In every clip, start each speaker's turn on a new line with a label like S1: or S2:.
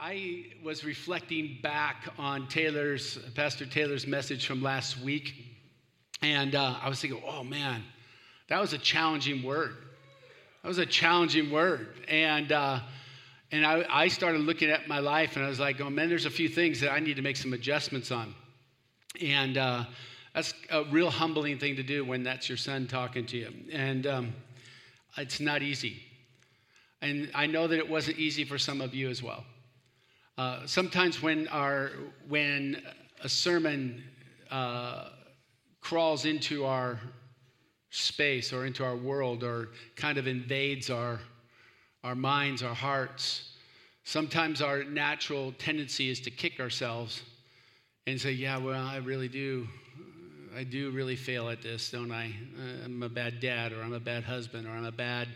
S1: I was reflecting back on Taylor's, Pastor Taylor's message from last week, and uh, I was thinking, oh man, that was a challenging word. That was a challenging word. And, uh, and I, I started looking at my life, and I was like, oh man, there's a few things that I need to make some adjustments on. And uh, that's a real humbling thing to do when that's your son talking to you. And um, it's not easy. And I know that it wasn't easy for some of you as well. Uh, sometimes when, our, when a sermon uh, crawls into our space or into our world or kind of invades our, our minds, our hearts, sometimes our natural tendency is to kick ourselves and say, Yeah, well, I really do. I do really fail at this, don't I? I'm a bad dad, or I'm a bad husband, or I'm a bad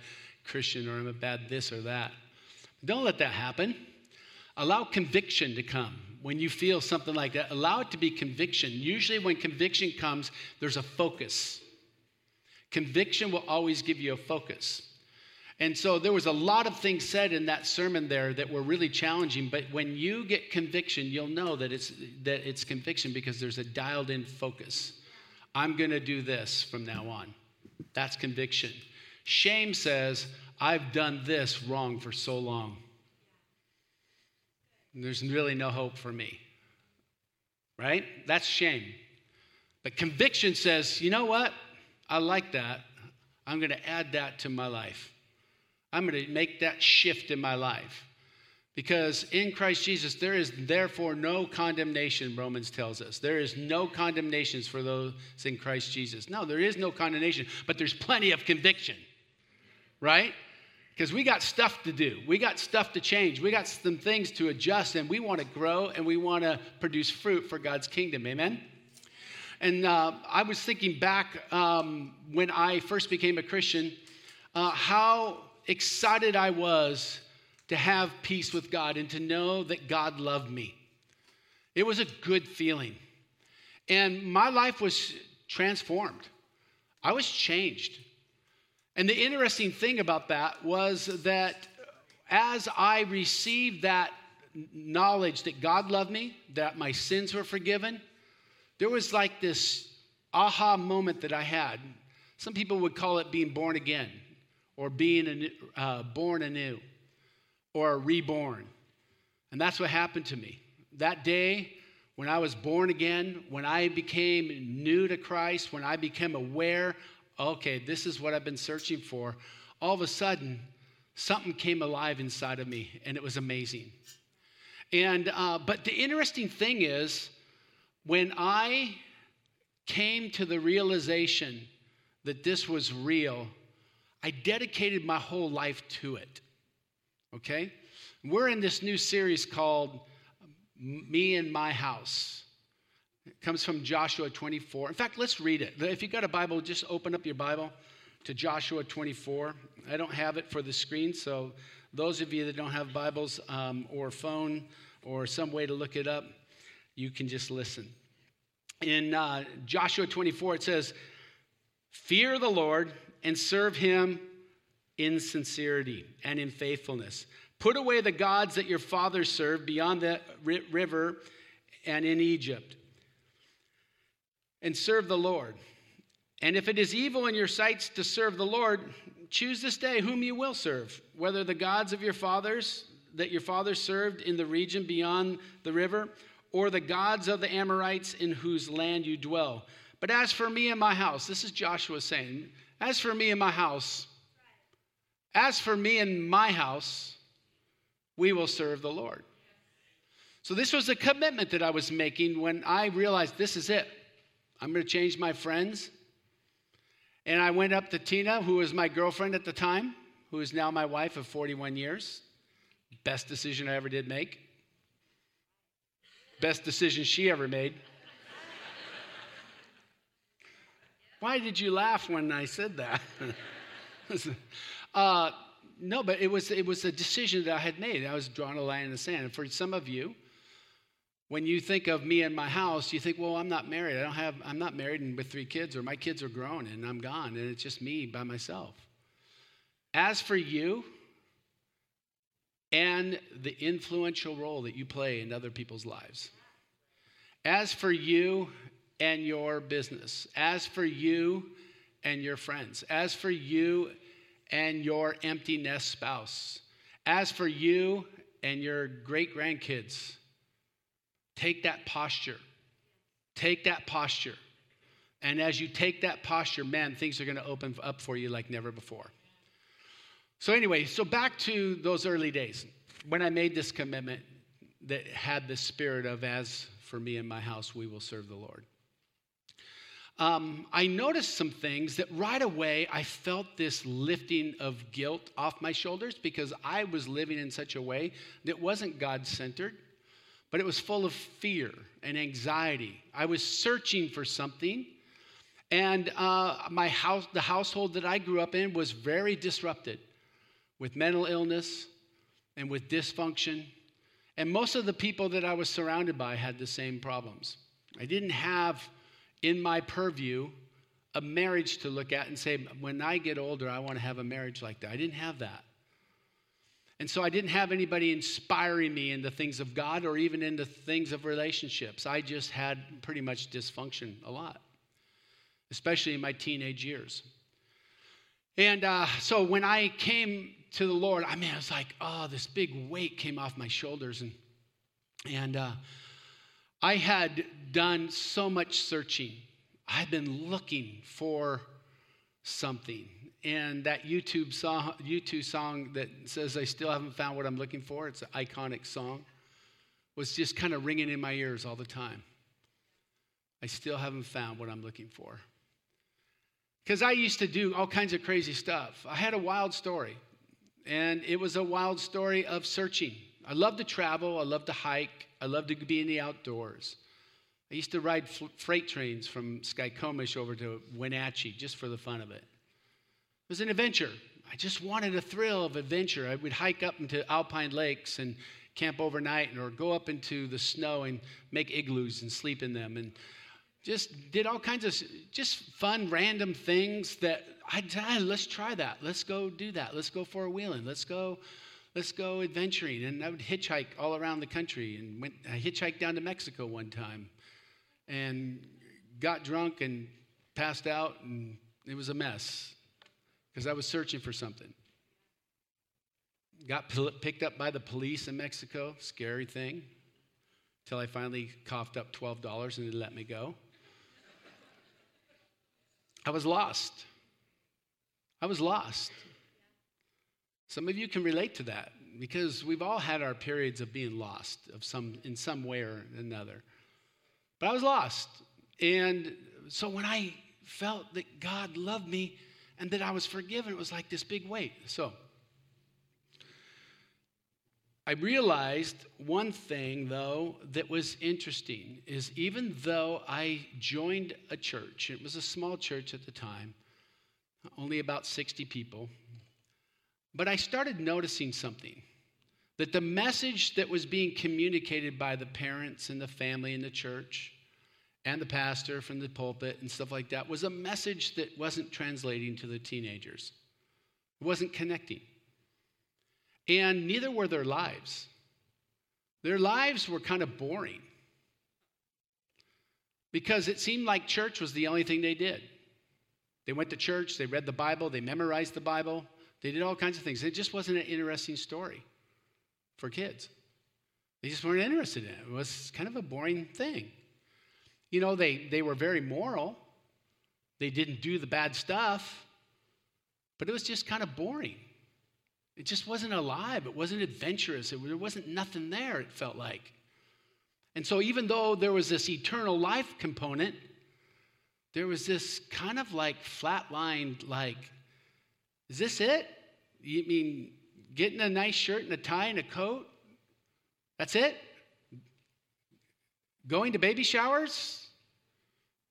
S1: Christian, or I'm a bad this or that. Don't let that happen. Allow conviction to come. When you feel something like that, allow it to be conviction. Usually, when conviction comes, there's a focus. Conviction will always give you a focus. And so there was a lot of things said in that sermon there that were really challenging, but when you get conviction, you'll know that it's that it's conviction because there's a dialed in focus. I'm going to do this from now on. That's conviction. Shame says, I've done this wrong for so long. There's really no hope for me. Right? That's shame. But conviction says, you know what? I like that. I'm going to add that to my life. I'm going to make that shift in my life. Because in Christ Jesus, there is therefore no condemnation, Romans tells us. There is no condemnations for those in Christ Jesus. No, there is no condemnation, but there's plenty of conviction, right? Because we got stuff to do. We got stuff to change. We got some things to adjust, and we want to grow and we want to produce fruit for God's kingdom. Amen? And uh, I was thinking back um, when I first became a Christian, uh, how excited I was to have peace with God and to know that God loved me. It was a good feeling. And my life was transformed, I was changed. And the interesting thing about that was that as I received that knowledge that God loved me, that my sins were forgiven, there was like this aha moment that I had. Some people would call it being born again, or being uh, born anew, or reborn. And that's what happened to me. That day, when I was born again, when I became new to Christ, when I became aware okay, this is what I've been searching for, all of a sudden, something came alive inside of me, and it was amazing. And, uh, but the interesting thing is, when I came to the realization that this was real, I dedicated my whole life to it. Okay? We're in this new series called Me and My House. It comes from Joshua 24. In fact, let's read it. If you've got a Bible, just open up your Bible to Joshua 24. I don't have it for the screen, so those of you that don't have Bibles um, or phone or some way to look it up, you can just listen. In uh, Joshua 24, it says, Fear the Lord and serve him in sincerity and in faithfulness. Put away the gods that your fathers served beyond the river and in Egypt and serve the Lord. And if it is evil in your sights to serve the Lord, choose this day whom you will serve, whether the gods of your fathers that your fathers served in the region beyond the river, or the gods of the Amorites in whose land you dwell. But as for me and my house, this is Joshua saying, as for me and my house, as for me and my house, we will serve the Lord. So, this was a commitment that I was making when I realized this is it. I'm going to change my friends. And I went up to Tina, who was my girlfriend at the time, who is now my wife of 41 years. Best decision I ever did make. Best decision she ever made. Why did you laugh when I said that? uh, no, but it was, it was a decision that I had made. I was drawing a line in the sand. And for some of you, when you think of me and my house, you think, well, I'm not married. I don't have, I'm not married and with three kids, or my kids are grown and I'm gone, and it's just me by myself. As for you, and the influential role that you play in other people's lives. As for you and your business, as for you and your friends, as for you and your empty nest spouse, as for you and your great grandkids, take that posture. Take that posture. And as you take that posture, man, things are going to open up for you like never before. So, anyway, so back to those early days when I made this commitment that had the spirit of, as for me and my house, we will serve the Lord. Um, I noticed some things that right away I felt this lifting of guilt off my shoulders because I was living in such a way that wasn't God centered, but it was full of fear and anxiety. I was searching for something, and uh, my house, the household that I grew up in, was very disrupted with mental illness and with dysfunction. And most of the people that I was surrounded by had the same problems. I didn't have in my purview a marriage to look at and say, when I get older, I want to have a marriage like that. I didn't have that. And so I didn't have anybody inspiring me in the things of God or even in the things of relationships. I just had pretty much dysfunction a lot, especially in my teenage years. And uh, so when I came to the Lord, I mean, I was like, oh, this big weight came off my shoulders. And, and uh, I had done so much searching. I had been looking for something. And that U2 song, U2 song that says, I still haven't found what I'm looking for, it's an iconic song, was just kind of ringing in my ears all the time. I still haven't found what I'm looking for. Because I used to do all kinds of crazy stuff. I had a wild story. And it was a wild story of searching. I love to travel, I love to hike, I love to be in the outdoors. I used to ride freight trains from Skykomish over to Wenatchee just for the fun of it. It was an adventure. I just wanted a thrill of adventure. I would hike up into alpine lakes and camp overnight or go up into the snow and make igloos and sleep in them and just did all kinds of just fun random things that I ah, let's try that. Let's go do that. Let's go for a wheeling. Let's go, let's go adventuring. And I would hitchhike all around the country and went I hitchhiked down to Mexico one time and got drunk and passed out and it was a mess because I was searching for something. Got picked up by the police in Mexico, scary thing, until I finally coughed up $12 and they let me go. I was lost. I was lost. Some of you can relate to that because we've all had our periods of being lost of some, in some way or another. But I was lost. And so when I felt that God loved me and that I was forgiven, it was like this big weight. So I realized one thing, though, that was interesting is even though I joined a church, it was a small church at the time, only about 60 people. But I started noticing something that the message that was being communicated by the parents and the family in the church and the pastor from the pulpit and stuff like that was a message that wasn't translating to the teenagers. It wasn't connecting. And neither were their lives. Their lives were kind of boring because it seemed like church was the only thing they did. They went to church, they read the Bible, they memorized the Bible, they did all kinds of things. It just wasn't an interesting story for kids. They just weren't interested in it. It was kind of a boring thing. You know, they, they were very moral, they didn't do the bad stuff, but it was just kind of boring. It just wasn't alive, it wasn't adventurous, it, there wasn't nothing there, it felt like. And so, even though there was this eternal life component, there was this kind of like flatlined, like, is this it? You mean getting a nice shirt and a tie and a coat? That's it? Going to baby showers?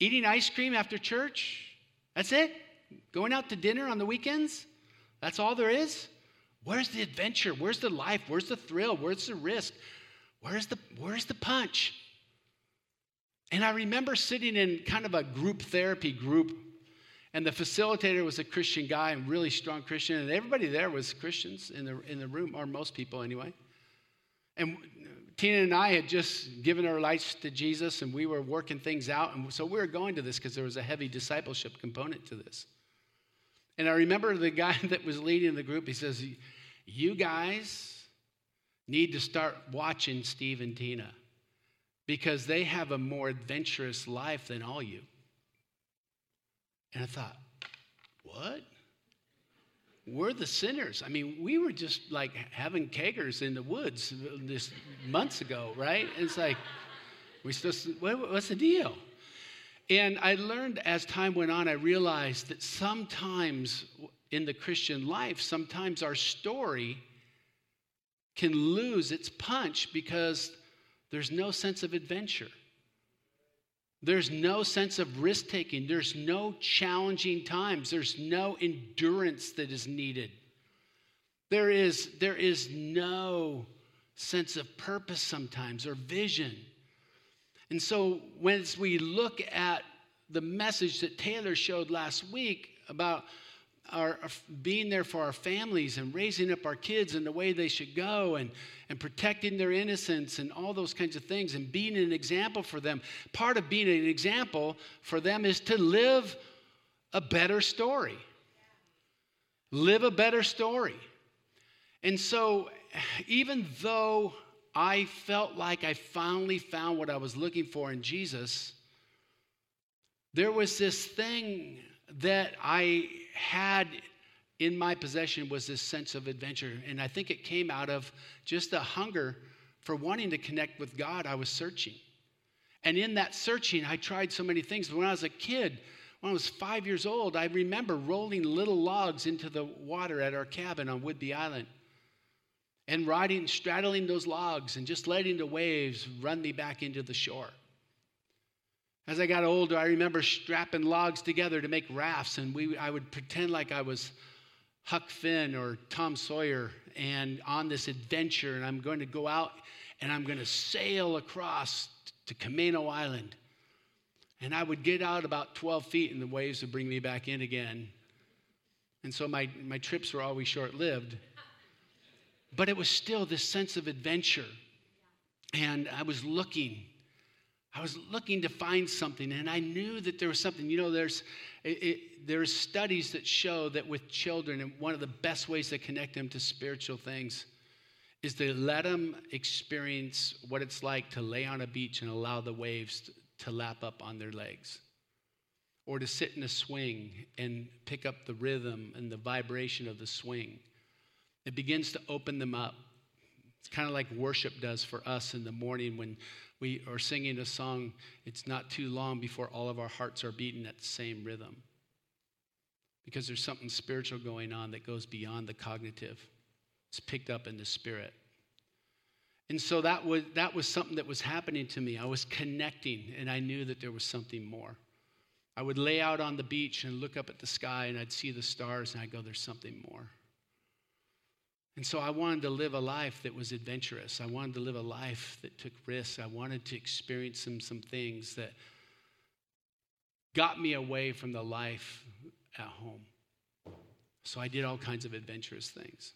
S1: Eating ice cream after church? That's it? Going out to dinner on the weekends? That's all there is? Where's the adventure? Where's the life? Where's the thrill? Where's the risk? Where's the, where's the punch? And I remember sitting in kind of a group therapy group, And the facilitator was a Christian guy, a really strong Christian, and everybody there was Christians in the, in the room, or most people anyway. And Tina and I had just given our lives to Jesus, and we were working things out. And so we were going to this because there was a heavy discipleship component to this. And I remember the guy that was leading the group, he says, You guys need to start watching Steve and Tina because they have a more adventurous life than all you. And I thought, what? We're the sinners. I mean, we were just like having keggers in the woods this months ago, right? And it's like, we still, what's the deal? And I learned as time went on, I realized that sometimes in the Christian life, sometimes our story can lose its punch because there's no sense of adventure. There's no sense of risk taking. There's no challenging times. There's no endurance that is needed. There is, there is no sense of purpose sometimes or vision. And so, when we look at the message that Taylor showed last week about our, being there for our families and raising up our kids in the way they should go and, and protecting their innocence and all those kinds of things and being an example for them. Part of being an example for them is to live a better story. Live a better story. And so, even though I felt like I finally found what I was looking for in Jesus, there was this thing that I had in my possession was this sense of adventure. And I think it came out of just a hunger for wanting to connect with God. I was searching. And in that searching, I tried so many things. When I was a kid, when I was five years old, I remember rolling little logs into the water at our cabin on Whidbey Island and riding, straddling those logs and just letting the waves run me back into the shore. As I got older, I remember strapping logs together to make rafts, and we, I would pretend like I was Huck Finn or Tom Sawyer and on this adventure, and I'm going to go out and I'm going to sail across to Camano Island. And I would get out about 12 feet, and the waves would bring me back in again. And so my, my trips were always short lived. But it was still this sense of adventure. And I was looking I was looking to find something, and I knew that there was something. You know, there's it, it, studies that show that with children, and one of the best ways to connect them to spiritual things is to let them experience what it's like to lay on a beach and allow the waves to, to lap up on their legs, or to sit in a swing and pick up the rhythm and the vibration of the swing. It begins to open them up. It's kind of like worship does for us in the morning when we are singing a song, it's not too long before all of our hearts are beating at the same rhythm. Because there's something spiritual going on that goes beyond the cognitive, it's picked up in the spirit. And so that was, that was something that was happening to me. I was connecting, and I knew that there was something more. I would lay out on the beach and look up at the sky, and I'd see the stars, and I'd go, There's something more. And so I wanted to live a life that was adventurous. I wanted to live a life that took risks. I wanted to experience some, some things that got me away from the life at home. So I did all kinds of adventurous things.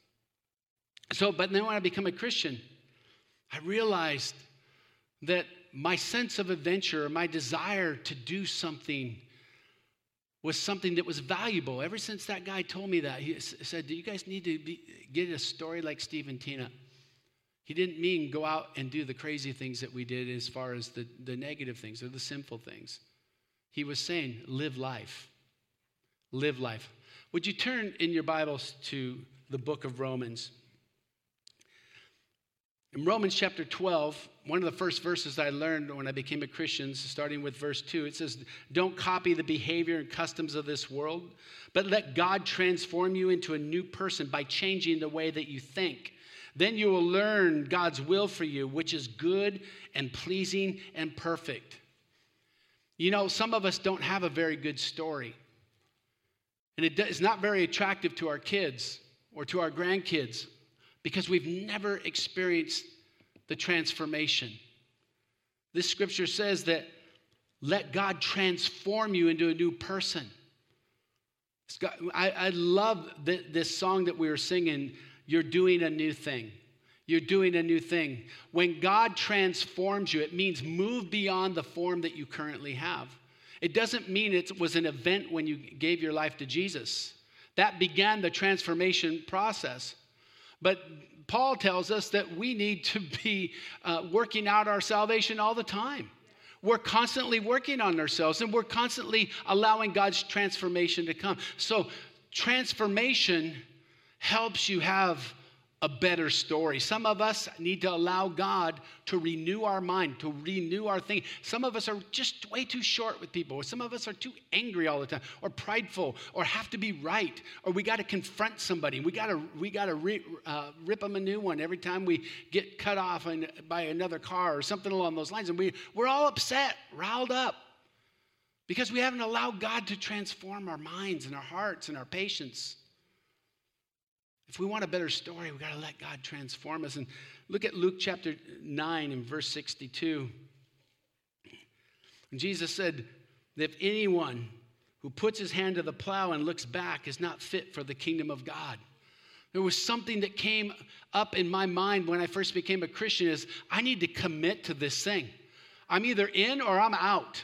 S1: So, but then when I became a Christian, I realized that my sense of adventure, my desire to do something was something that was valuable. Ever since that guy told me that, he said, Do you guys need to be, get a story like Steve and Tina? He didn't mean go out and do the crazy things that we did as far as the, the negative things or the sinful things. He was saying, Live life. Live life. Would you turn in your Bibles to the book of Romans? In Romans chapter 12, one of the first verses I learned when I became a Christian, starting with verse 2, it says, Don't copy the behavior and customs of this world, but let God transform you into a new person by changing the way that you think. Then you will learn God's will for you, which is good and pleasing and perfect. You know, some of us don't have a very good story, and it is not very attractive to our kids or to our grandkids because we've never experienced the transformation. This scripture says that let God transform you into a new person. Got, I, I, love the, this song that we were singing, You're Doing a New Thing. You're doing a new thing. When God transforms you, it means move beyond the form that you currently have. It doesn't mean it was an event when you gave your life to Jesus. That began the transformation process. But Paul tells us that we need to be uh, working out our salvation all the time. We're constantly working on ourselves and we're constantly allowing God's transformation to come. So, transformation helps you have a better story. Some of us need to allow God to renew our mind, to renew our thing. Some of us are just way too short with people, some of us are too angry all the time, or prideful, or have to be right, or we got to confront somebody. We got to we got to uh, rip them a new one every time we get cut off by another car or something along those lines, and we we're all upset, riled up. Because we haven't allowed God to transform our minds and our hearts and our patience. If we want a better story, we got to let God transform us. And look at Luke chapter 9 and verse 62. And Jesus said, If anyone who puts his hand to the plow and looks back is not fit for the kingdom of God. There was something that came up in my mind when I first became a Christian is I need to commit to this thing. I'm either in or I'm out.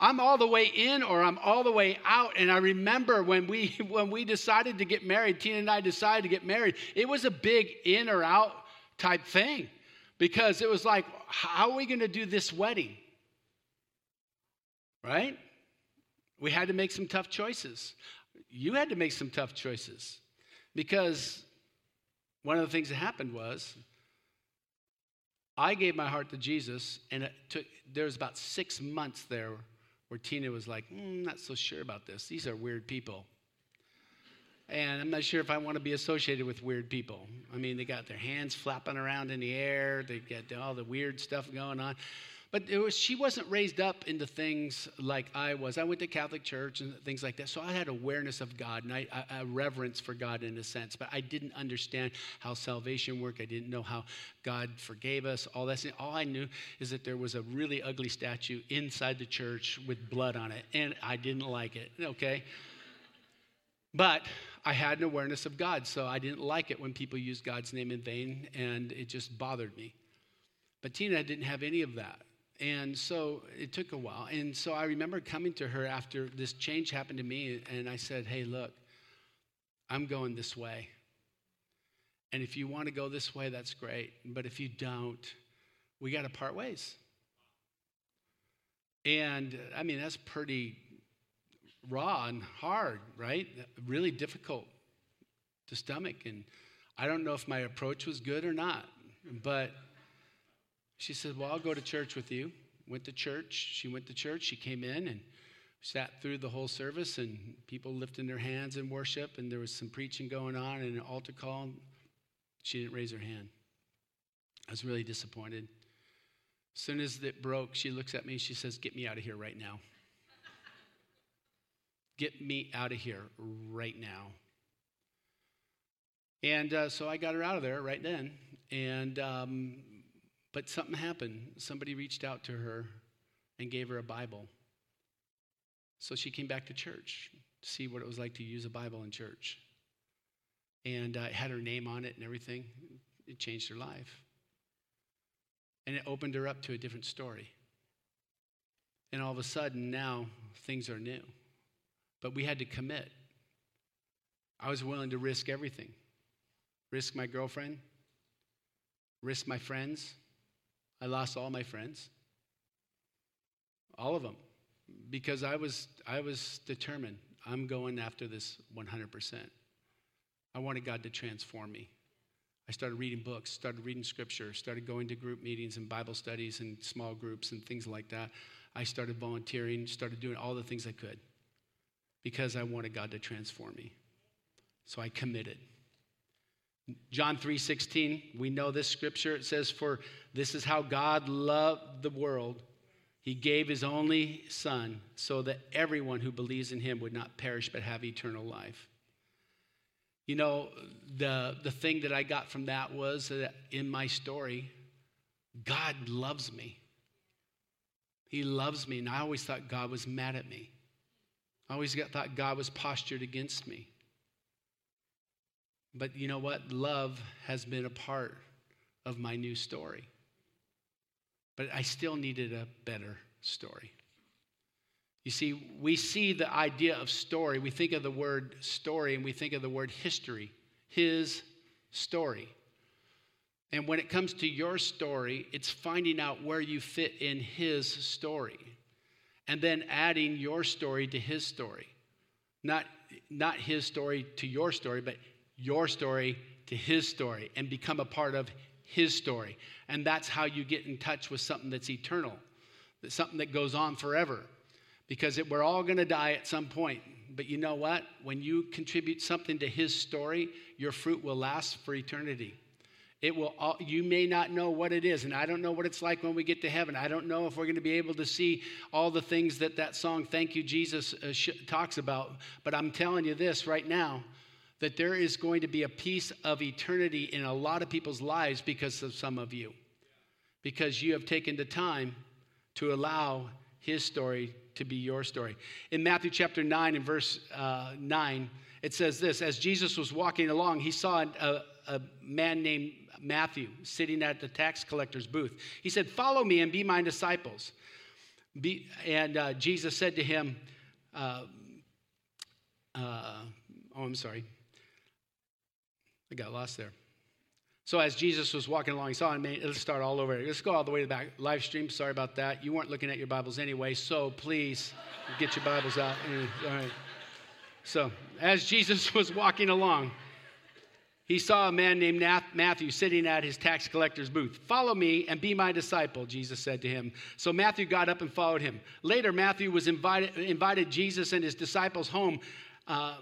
S1: I'm all the way in or I'm all the way out. And I remember when we when we decided to get married, Tina and I decided to get married, it was a big in or out type thing. Because it was like, how are we going to do this wedding? Right? We had to make some tough choices. You had to make some tough choices. Because one of the things that happened was I gave my heart to Jesus, and it took there was about six months there where Tina was like, mm, not so sure about this. These are weird people. And I'm not sure if I want to be associated with weird people. I mean, they got their hands flapping around in the air, they got all the weird stuff going on. But was, she wasn't raised up into things like I was. I went to Catholic church and things like that. So I had awareness of God and I, a reverence for God in a sense. But I didn't understand how salvation worked. I didn't know how God forgave us, all that. All I knew is that there was a really ugly statue inside the church with blood on it. And I didn't like it, okay? But I had an awareness of God. So I didn't like it when people used God's name in vain. And it just bothered me. But Tina didn't have any of that. And so it took a while. And so I remember coming to her after this change happened to me, and I said, Hey, look, I'm going this way. And if you want to go this way, that's great. But if you don't, we got to part ways. And I mean, that's pretty raw and hard, right? Really difficult to stomach. And I don't know if my approach was good or not, but she said, Well, I'll go to church with you. Went to church. She went to church. She came in and sat through the whole service, and people lifting their hands in worship, and there was some preaching going on and an altar call. She didn't raise her hand. I was really disappointed. As soon as it broke, she looks at me she says, Get me out of here right now. Get me out of here right now. And uh, so I got her out of there right then. And um, but something happened. Somebody reached out to her and gave her a Bible. So she came back to church to see what it was like to use a Bible in church. And uh, it had her name on it and everything. It changed her life. And it opened her up to a different story. And all of a sudden, now things are new. But we had to commit. I was willing to risk everything risk my girlfriend, risk my friends, I lost all my friends. All of them. Because I was, I was determined. I'm going after this 100%. I wanted God to transform me. I started reading books, started reading scripture, started going to group meetings and Bible studies and small groups and things like that. I started volunteering, started doing all the things I could because I wanted God to transform me. So I committed. John 3:16, we know this scripture. It says, For this is how God loved the world. He gave his only son so that everyone who believes in him would not perish but have eternal life. You know, the, the thing that I got from that was that in my story, God loves me. He loves me. And I always thought God was mad at me. I always got, thought God was postured against me. But you know what? Love has been a part of my new story. But I still needed a better story. You see, we see the idea of story. We think of the word story and we think of the word history, his story. And when it comes to your story, it's finding out where you fit in his story and then adding your story to his story. Not, not his story to your story, but your story to his story and become a part of his story. And that's how you get in touch with something that's eternal, that's something that goes on forever. Because it, we're all going to die at some point. But you know what? When you contribute something to his story, your fruit will last for eternity. It will all, you may not know what it is and I don't know what it's like when we get to heaven. I don't know if we're going to be able to see all the things that that song Thank You Jesus uh, sh- talks about, but I'm telling you this right now that there is going to be a piece of eternity in a lot of people's lives because of some of you. Because you have taken the time to allow his story to be your story. In Matthew chapter 9 and verse uh, 9, it says this As Jesus was walking along, he saw a, a man named Matthew sitting at the tax collector's booth. He said, Follow me and be my disciples. Be, and uh, Jesus said to him, uh, uh, Oh, I'm sorry. I got lost there. So as Jesus was walking along, he saw him. Let's start all over. Let's go all the way to the back. Live stream. Sorry about that. You weren't looking at your Bibles anyway, so please get your Bibles out. All right. So as Jesus was walking along, he saw a man named Matthew sitting at his tax collector's booth. Follow me and be my disciple, Jesus said to him. So Matthew got up and followed him. Later, Matthew was invited, invited Jesus and his disciples home uh,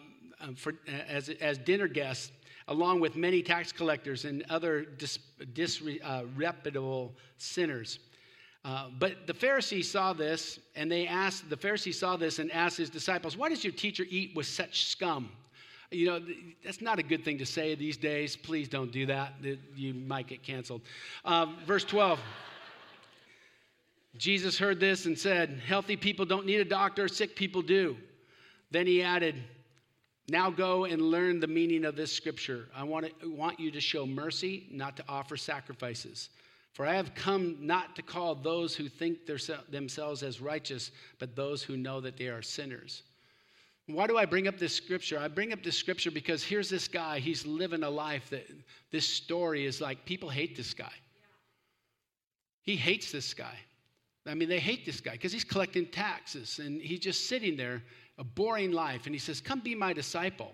S1: for, as, as dinner guests, along with many tax collectors and other disreputable uh, sinners. Uh, but the Pharisees saw this, and they asked, the Pharisees saw this and asked his disciples, Why does your teacher eat with such scum? You know, that's not a good thing to say these days. Please don't do that. You might get canceled. Um, verse 12. Jesus heard this and said, Healthy people don't need a doctor, sick people do. Then he added, Now go and learn the meaning of this scripture. I want, to, want you to show mercy, not to offer sacrifices. For I have come not to call those who think themselves as righteous, but those who know that they are sinners. Why do I bring up this scripture? I bring up this scripture because here's this guy. He's living a life that this story is like people hate this guy. He hates this guy. I mean, they hate this guy because he's collecting taxes and he's just sitting there, a boring life. And he says, Come be my disciple.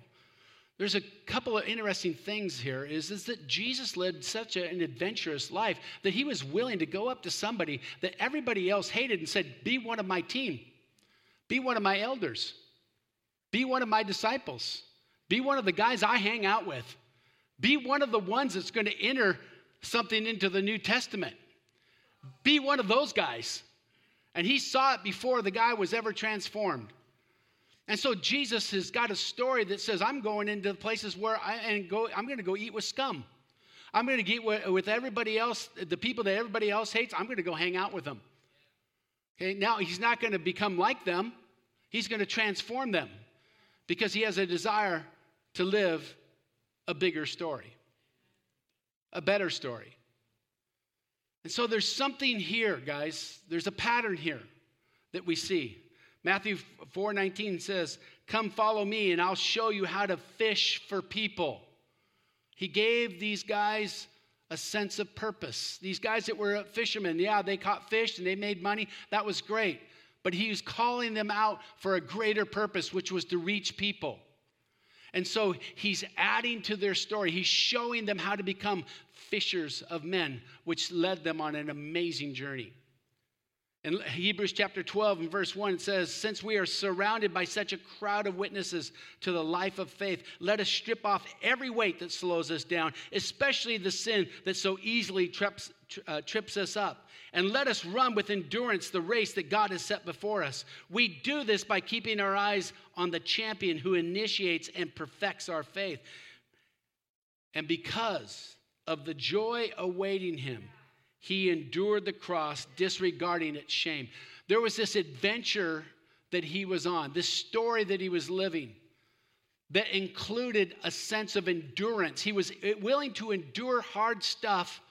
S1: There's a couple of interesting things here is, is that Jesus led such an adventurous life that he was willing to go up to somebody that everybody else hated and said, Be one of my team, be one of my elders. Be one of my disciples. Be one of the guys I hang out with. Be one of the ones that's going to enter something into the New Testament. Be one of those guys. And he saw it before the guy was ever transformed. And so Jesus has got a story that says, I'm going into places where I and go, I'm going to go eat with scum. I'm going to with, with everybody else, the people that everybody else hates, I'm going to go hang out with them. Okay, now he's not going to become like them, he's going to transform them because he has a desire to live a bigger story, a better story. And so there's something here, guys. There's a pattern here that we see. Matthew 4:19 says, "Come follow me and I'll show you how to fish for people." He gave these guys a sense of purpose. These guys that were fishermen, yeah, they caught fish and they made money. That was great but he was calling them out for a greater purpose, which was to reach people. And so he's adding to their story. He's showing them how to become fishers of men, which led them on an amazing journey. In Hebrews chapter 12 and verse 1, it says, Since we are surrounded by such a crowd of witnesses to the life of faith, let us strip off every weight that slows us down, especially the sin that so easily trips, uh, trips us up. And let us run with endurance the race that God has set before us. We do this by keeping our eyes on the champion who initiates and perfects our faith. And because of the joy awaiting him, he endured the cross, disregarding its shame. There was this adventure that he was on, this story that he was living that included a sense of endurance. He was eh, willing to endure hard stuff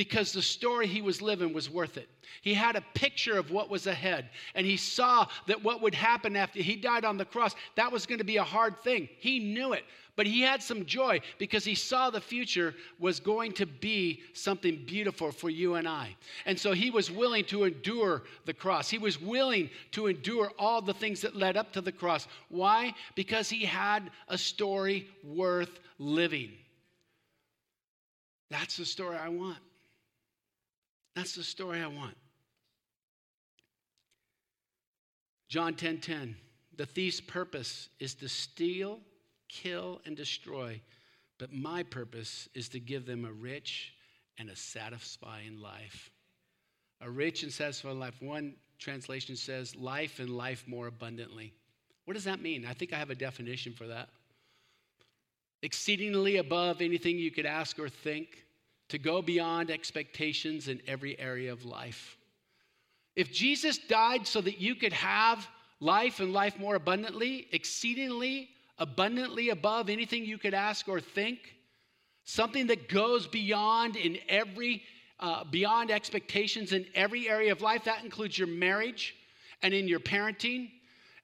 S1: because the story he was living was worth it. He had a picture of what was ahead, and he saw that what would happen after he died on the cross, that was going to be a hard thing. He knew it, but he had some joy because he saw the future was going to be something beautiful for you and I. And so he was willing to endure the cross. He was willing to endure all the things that led up to the cross. Why? Because he had a story worth living. That's the story I want. That's the story I want. John 10:10 10, 10, The thief's purpose is to steal, kill and destroy, but my purpose is to give them a rich and a satisfying life. A rich and satisfying life. One translation says life and life more abundantly. What does that mean? I think I have a definition for that. Exceedingly above anything you could ask or think to go beyond expectations in every area of life. If Jesus died so that you could have life and life more abundantly, exceedingly abundantly above anything you could ask or think, something that goes beyond in every uh, beyond expectations in every area of life. That includes your marriage and in your parenting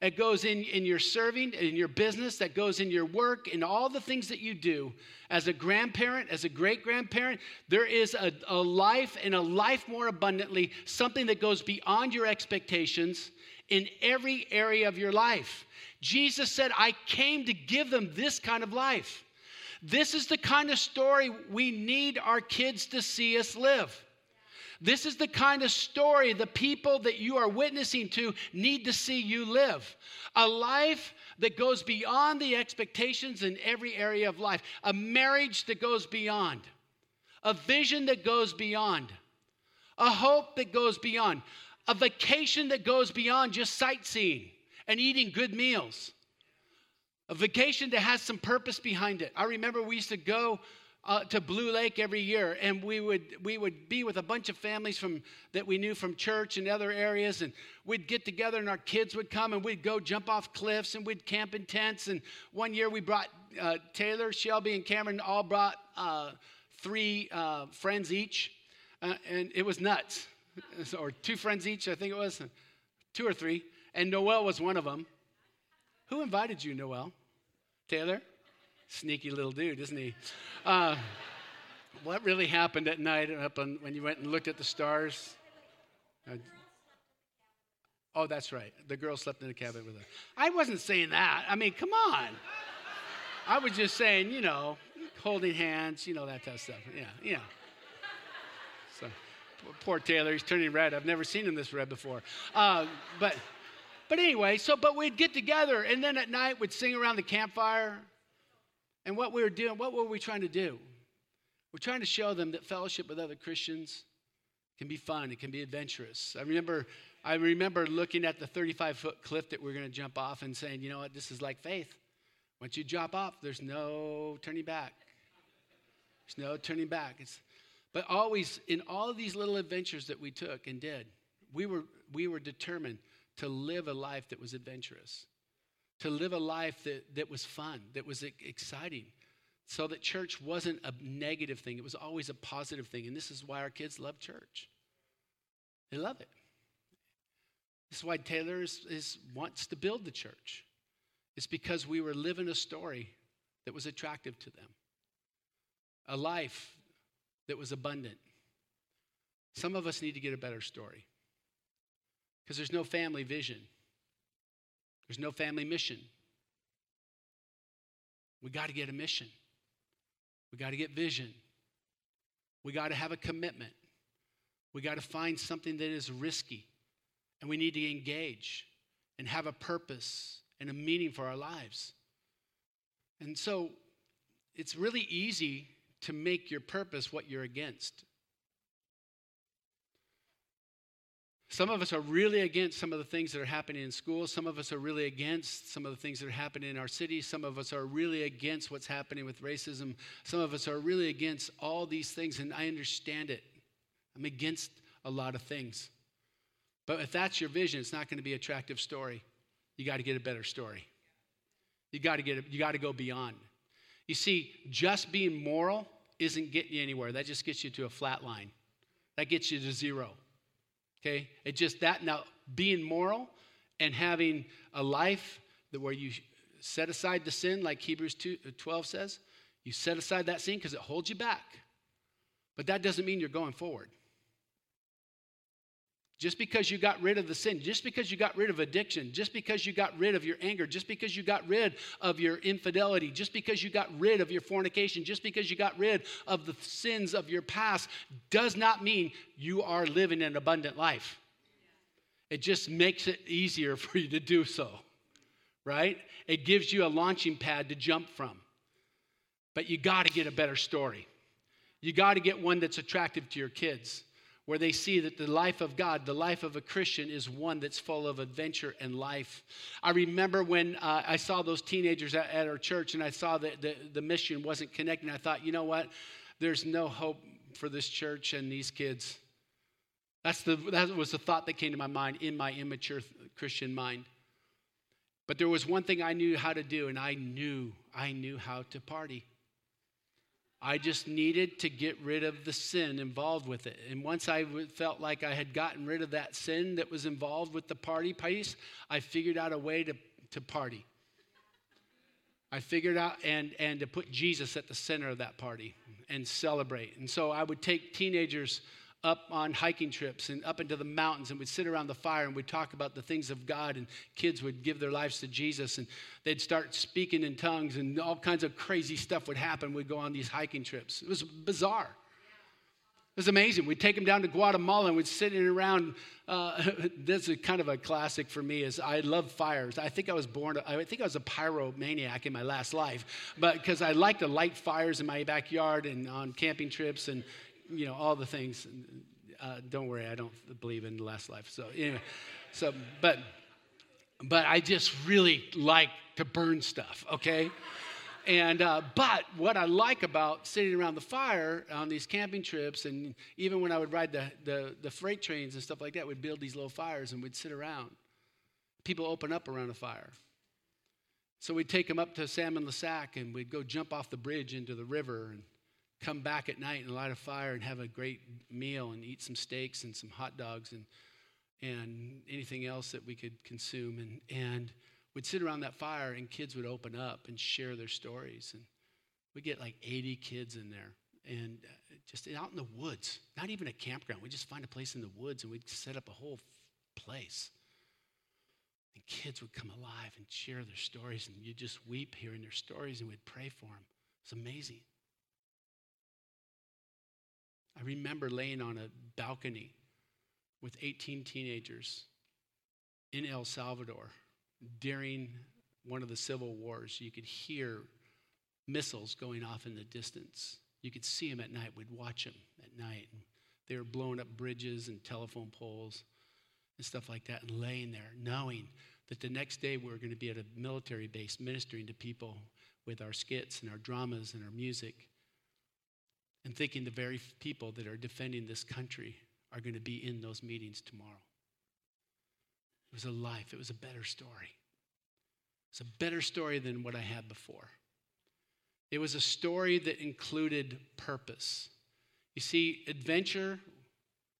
S1: it goes in, in your serving, in your business, that goes in your work, in all the things that you do. As a grandparent, as a great grandparent, there is a, a life and a life more abundantly, something that goes beyond your expectations in every area of your life. Jesus said, I came to give them this kind of life. This is the kind of story we need our kids to see us live. This is the kind of story the people that you are witnessing to need to see you live. A life that goes beyond the expectations in every area of life, a marriage that goes beyond, a vision that goes beyond, a hope that goes beyond, a vacation that goes beyond just sightseeing and eating good meals. A vacation that has some purpose behind it. I remember we used to go uh, to Blue Lake every year, and we would we would be with a bunch of families from that we knew from church and other areas, and we'd get together, and our kids would come, and we'd go jump off cliffs, and we'd camp in tents. And one year we brought uh, Taylor, Shelby, and Cameron all brought uh, three uh, friends each, uh, and it was nuts, or two friends each, I think it was, two or three, and Noel was one of them. Who invited you, Noel? Taylor? Sneaky little dude, isn't he? Uh, what really happened at night up on, when you went and looked at the stars? Uh, oh, that's right. The girl slept in the cabin with us. I wasn't saying that. I mean, come on. I was just saying, you know, holding hands, you know, that type of stuff. Yeah, yeah. So, poor Taylor, he's turning red. I've never seen him this red before. Uh, but, but anyway, so, but we'd get together, and then at night we'd sing around the campfire and what we were doing, what were we trying to do? We're trying to show them that fellowship with other Christians can be fun, it can be adventurous. I remember I remember looking at the 35 foot cliff that we're going to jump off and saying, you know what, this is like faith. Once you drop off, there's no turning back. There's no turning back. It's, but always, in all of these little adventures that we took and did, we were, we were determined to live a life that was adventurous to live a life that, that was fun, that was exciting. So that church wasn't a negative thing, it was always a positive thing. And this is why our kids love church. They love it. This is why Taylor is, is, wants to build the church. It's because we were living a story that was attractive to them, a life that was abundant. Some of us need to get a better story because there's no family vision. There's no family mission. We got to get a mission. We got to get vision. We got to have a commitment. We got to find something that is risky. And we need to engage and have a purpose and a meaning for our lives. And so it's really easy to make your purpose what you're against. Some of us are really against some of the things that are happening in schools. Some of us are really against some of the things that are happening in our city. Some of us are really against what's happening with racism. Some of us are really against all these things, and I understand it. I'm against a lot of things. But if that's your vision, it's not going to be an attractive story. you got to get a better story. You got to get you got to go beyond. You see, just being moral isn't getting you anywhere. That just gets you to a flat line. That gets you to zero. Okay? It just that now being moral and having a life that where you set aside the sin, like Hebrews 2, uh, 12 says, you set aside that sin because it holds you back. But that doesn't mean you're going forward. Just because you got rid of the sin, just because you got rid of addiction, just because you got rid of your anger, just because you got rid of your infidelity, just because you got rid of your fornication, just because you got rid of the sins of your past, does not mean you are living an abundant life. It just makes it easier for you to do so, right? It gives you a launching pad to jump from. But you got to get a better story. You got to get one that's attractive to your kids where they see that the life of God, the life of a Christian, is one that's full of adventure and life. I remember when uh, I saw those teenagers at, at, our church and I saw that the, the mission wasn't connecting. I thought, you know what? There's no hope for this church and these kids. That's the, that was the thought that came to my mind in my immature Christian mind. But there was one thing I knew how to do, and I knew, I knew how to party. I just needed to get rid of the sin involved with it. And once I felt like I had gotten rid of that sin that was involved with the party piece, I figured out a way to, to party. I figured out and, and to put Jesus at the center of that party and celebrate. And so I would take teenagers up on hiking trips and up into the mountains and we'd sit around the fire and we'd talk about the things of God and kids would give their lives to Jesus and they'd start speaking in tongues and all kinds of crazy stuff would happen. We'd go on these hiking trips. It was bizarre. It was amazing. We'd take them down to Guatemala and we'd sit in around. Uh, this is kind of a classic for me. Is I love fires. I think I was born. I think I was a pyromaniac in my last life, but because I like to light fires in my backyard and on camping trips and you know, all the things. Uh, don't worry, I don't believe in the last life. So anyway, so but but I just really like to burn stuff. Okay. And uh, but what I like about sitting around the fire on these camping trips, and even when I would ride the, the, the freight trains and stuff like that, we'd build these little fires and we'd sit around. People open up around a fire. So we'd take them up to Salmon La Sac and we'd go jump off the bridge into the river and come back at night and light a fire and have a great meal and eat some steaks and some hot dogs and, and anything else that we could consume. And, and we'd sit around that fire and kids would open up and share their stories. And we'd get like 80 kids in there and uh, just out in the woods, not even a campground. We just find a place in the woods and we'd set up a whole place. And kids would come alive and share their stories, and you'd just weep hearing their stories, and we'd pray for them. It's amazing. I remember laying on a balcony with 18 teenagers in El Salvador during one of the civil wars. You could hear missiles going off in the distance. You could see them at night. We'd watch them at night. They were blowing up bridges and telephone poles and stuff like that, and laying there, knowing that the next day we were going to be at a military base ministering to people with our skits and our dramas and our music and thinking the very people that are defending this country are going to be in those meetings tomorrow. It was a life, it was a better story. It's a better story than what I had before. It was a story that included purpose. You see, adventure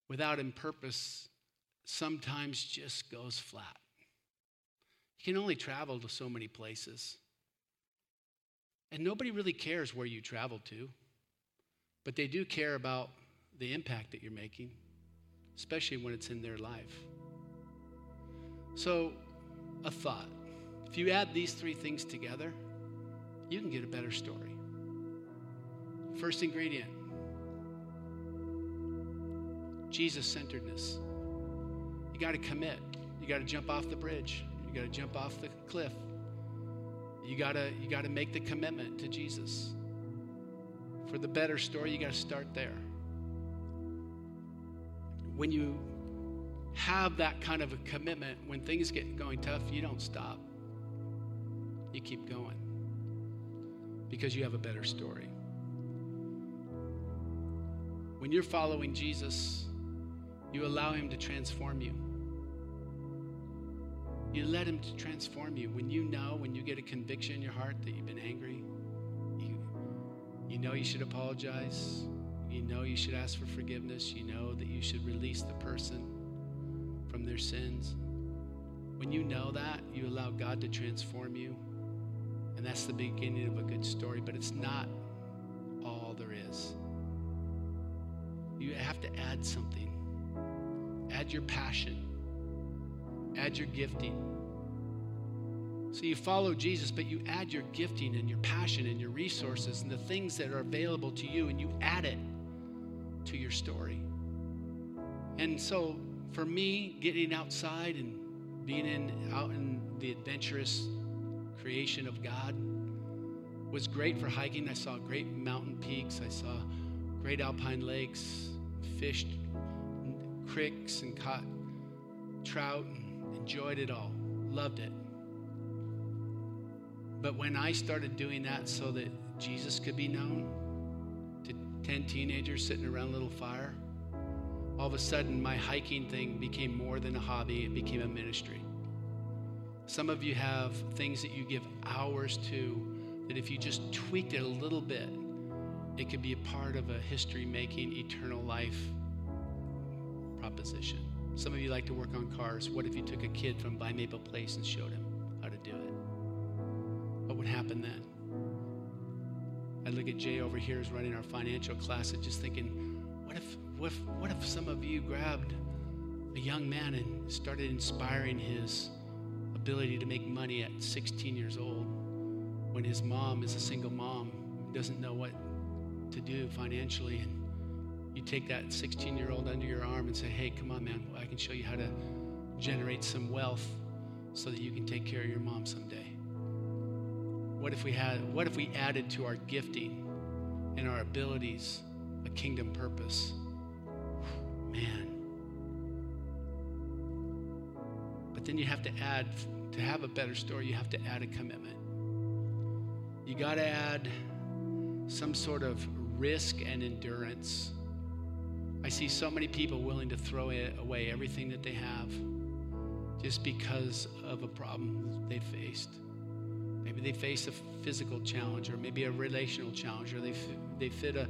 S1: without a purpose sometimes just goes flat. You can only travel to so many places. And nobody really cares where you travel to but they do care about the impact that you're making, especially when it's in their life. So, a thought if you add these three things together, you can get a better story. First ingredient Jesus centeredness. You got to commit. You got to jump off the bridge. You got to jump off the cliff. You got to you got to make the commitment to Jesus for the better story, you got to start there. When you have that kind of a commitment, when things get going tough, you don't stop. You keep going because you have a better story. When you're following Jesus, you allow him to transform you. You let Him transform you. When you know, when you get a conviction in your heart that you've been angry, you know you should apologize. You know you should ask for forgiveness. You know that you should release the person from their sins. When you know that, you allow God to transform you. And that's the beginning of a good story, but it's not all there is. You have to add something. Add your passion. Add your gifting. So you follow Jesus, but you add your gifting and your passion and your resources and the things that are available to you, and you add it to your story. And so for me, getting outside and being in out in the adventurous creation of God was great for hiking. I saw great mountain peaks. I saw great alpine lakes, fished creeks and caught trout and enjoyed it all. Loved it. But when I started doing that so that Jesus could be known to 10 teenagers sitting around a little fire, all of a sudden my hiking thing became more than a hobby, it became a ministry. Some of you have things that you give hours to that if you just tweaked it a little bit, it could be a part of a history making eternal life proposition. Some of you like to work on cars. What if you took a kid from By Maple Place and showed him What would happen then? I look at Jay over here who's running our financial class and just thinking, what if, what if, what if some of you grabbed a young man and started inspiring his ability to make money at 16 years old when his mom is a single mom, doesn't know what to do financially, and you take that 16 year old under your arm and say, hey, come on, man, I can show you how to generate some wealth so that you can take care of your mom someday. What if we had what if we added to our gifting and our abilities a kingdom purpose? Man. But then you have to add to have a better story, you have to add a commitment. You got to add some sort of risk and endurance. I see so many people willing to throw away everything that they have just because of a problem they faced. Maybe they face a physical challenge, or maybe a relational challenge, or they, they fit a,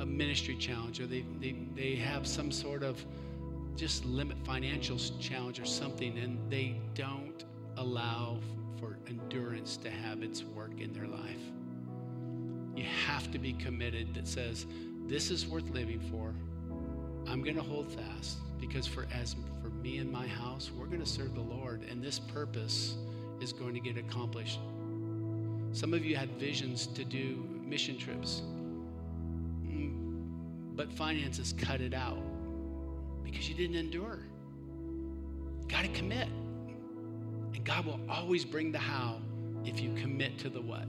S1: a ministry challenge, or they, they, they have some sort of just limit financial challenge or something, and they don't allow for endurance to have its work in their life. You have to be committed that says, This is worth living for. I'm going to hold fast because for as for me and my house, we're going to serve the Lord, and this purpose is going to get accomplished. Some of you had visions to do mission trips, but finances cut it out because you didn't endure. Got to commit. And God will always bring the how if you commit to the what.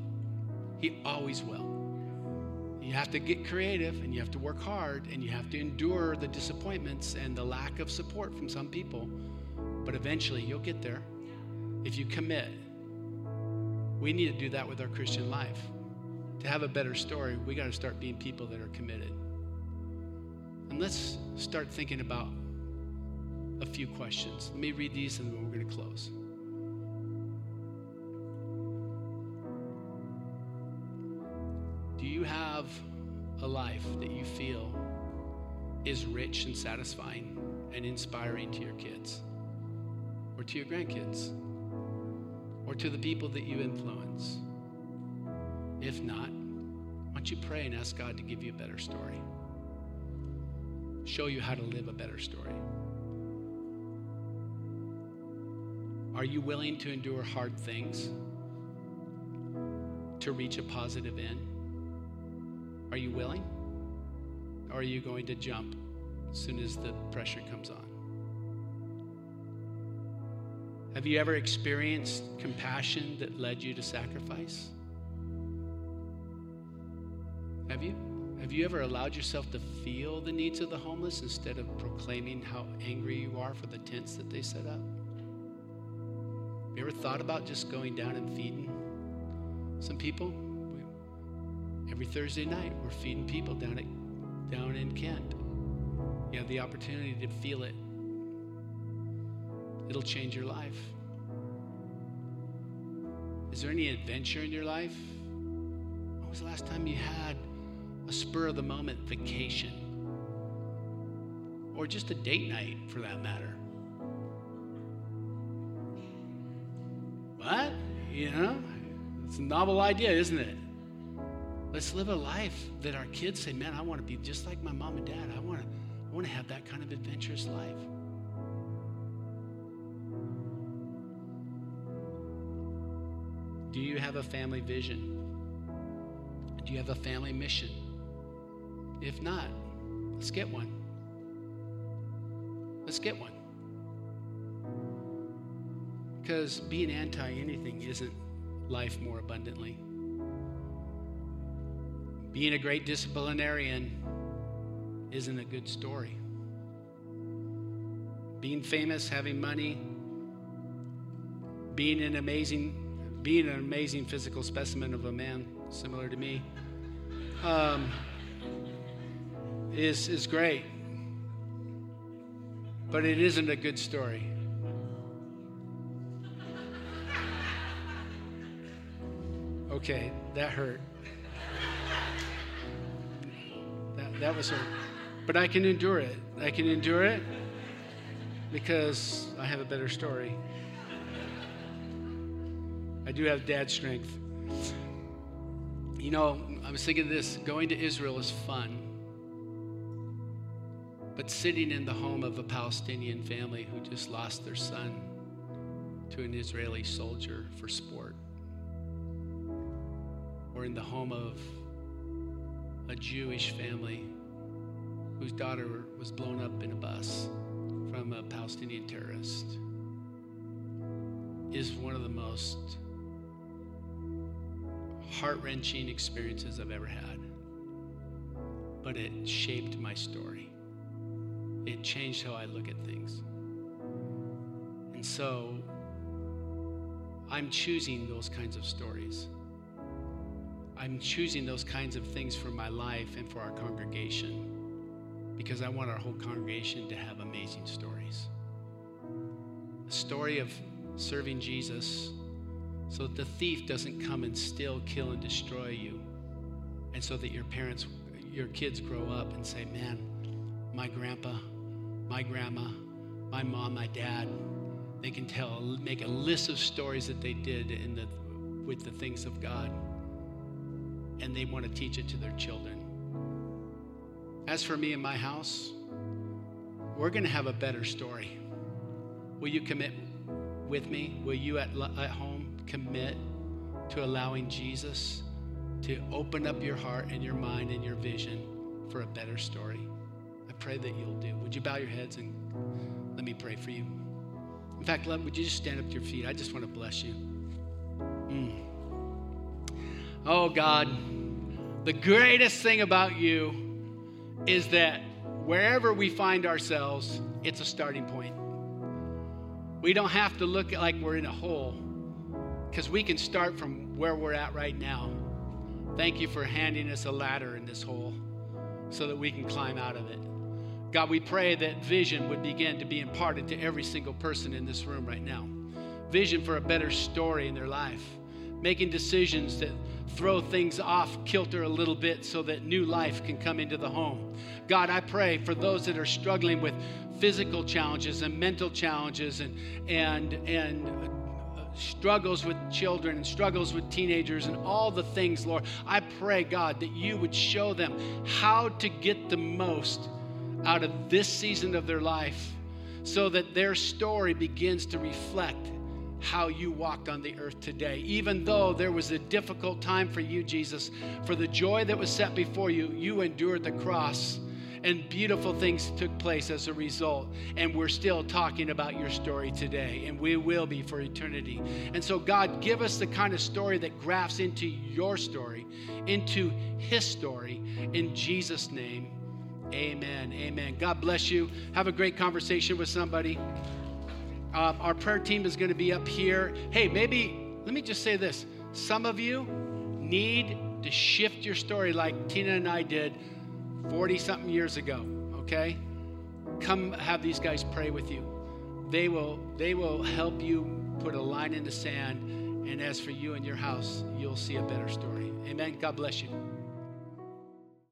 S1: He always will. You have to get creative and you have to work hard and you have to endure the disappointments and the lack of support from some people. But eventually you'll get there if you commit. We need to do that with our Christian life. To have a better story, we got to start being people that are committed. And let's start thinking about a few questions. Let me read these and then we're going to close. Do you have a life that you feel is rich and satisfying and inspiring to your kids or to your grandkids or to the people that you influence? If not, why don't you pray and ask God to give you a better story? Show you how to live a better story. Are you willing to endure hard things to reach a positive end? Are you willing? Or are you going to jump as soon as the pressure comes on? Have you ever experienced compassion that led you to sacrifice? Have you? Have you ever allowed yourself to feel the needs of the homeless instead of proclaiming how angry you are for the tents that they set up? Have you ever thought about just going down and feeding some people? Every Thursday night, we're feeding people down at down in Kent. You have the opportunity to feel it. It'll change your life. Is there any adventure in your life? When was the last time you had a spur of the moment vacation? Or just a date night for that matter? What? You know? It's a novel idea, isn't it? Let's live a life that our kids say, man, I want to be just like my mom and dad. I want to, I want to have that kind of adventurous life. Do you have a family vision? Do you have a family mission? If not, let's get one. Let's get one. Because being anti anything isn't life more abundantly. Being a great disciplinarian isn't a good story. Being famous, having money, being an amazing being an amazing physical specimen of a man similar to me um, is, is great. But it isn't a good story. Okay, that hurt. That, that was hurt. But I can endure it. I can endure it because I have a better story. I do have dad strength. You know, I was thinking this going to Israel is fun. But sitting in the home of a Palestinian family who just lost their son to an Israeli soldier for sport or in the home of a Jewish family whose daughter was blown up in a bus from a Palestinian terrorist is one of the most heart wrenching experiences I've ever had. But it shaped my story, it changed how I look at things. And so I'm choosing those kinds of stories. I'm choosing those kinds of things for my life and for our congregation because I want our whole congregation to have amazing stories. A story of serving Jesus so that the thief doesn't come and steal, kill, and destroy you. And so that your parents, your kids grow up and say, man, my grandpa, my grandma, my mom, my dad, they can tell, make a list of stories that they did in the, with the things of God and they want to teach it to their children. As for me and my house, we're going to have a better story. Will you commit with me? Will you at, at home commit to allowing Jesus to open up your heart and your mind and your vision for a better story? I pray that you'll do. Would you bow your heads and let me pray for you? In fact, let, would you just stand up to your feet? I just want to bless you. Mm. Oh, God, the greatest thing about you is that wherever we find ourselves, it's a starting point. We don't have to look like we're in a hole because we can start from where we're at right now. Thank you for handing us a ladder in this hole so that we can climb out of it. God, we pray that vision would begin to be imparted to every single person in this room right now. Vision for a better story in their life, making decisions that throw things off kilter a little bit so that new life can come into the home. God, I pray for those that are struggling with physical challenges and mental challenges and and and struggles with children and struggles with teenagers and all the things, Lord. I pray, God, that you would show them how to get the most out of this season of their life so that their story begins to reflect how you walked on the earth today. Even though there was a difficult time for you, Jesus, for the joy that was set before you, you endured the cross. And beautiful things took place as a result. And we're still talking about your story today, and we will be for eternity. And so, God, give us the kind of story that grafts into your story, into His story. In Jesus' name, amen. Amen. God bless you. Have a great conversation with somebody. Um, our prayer team is going to be up here. Hey, maybe, let me just say this. Some of you need to shift your story like Tina and I did 40 something years ago, okay? Come have these guys pray with you. They will, they will help you put a line in the sand And as for you and your house, you'll see a better story. Amen. God bless you.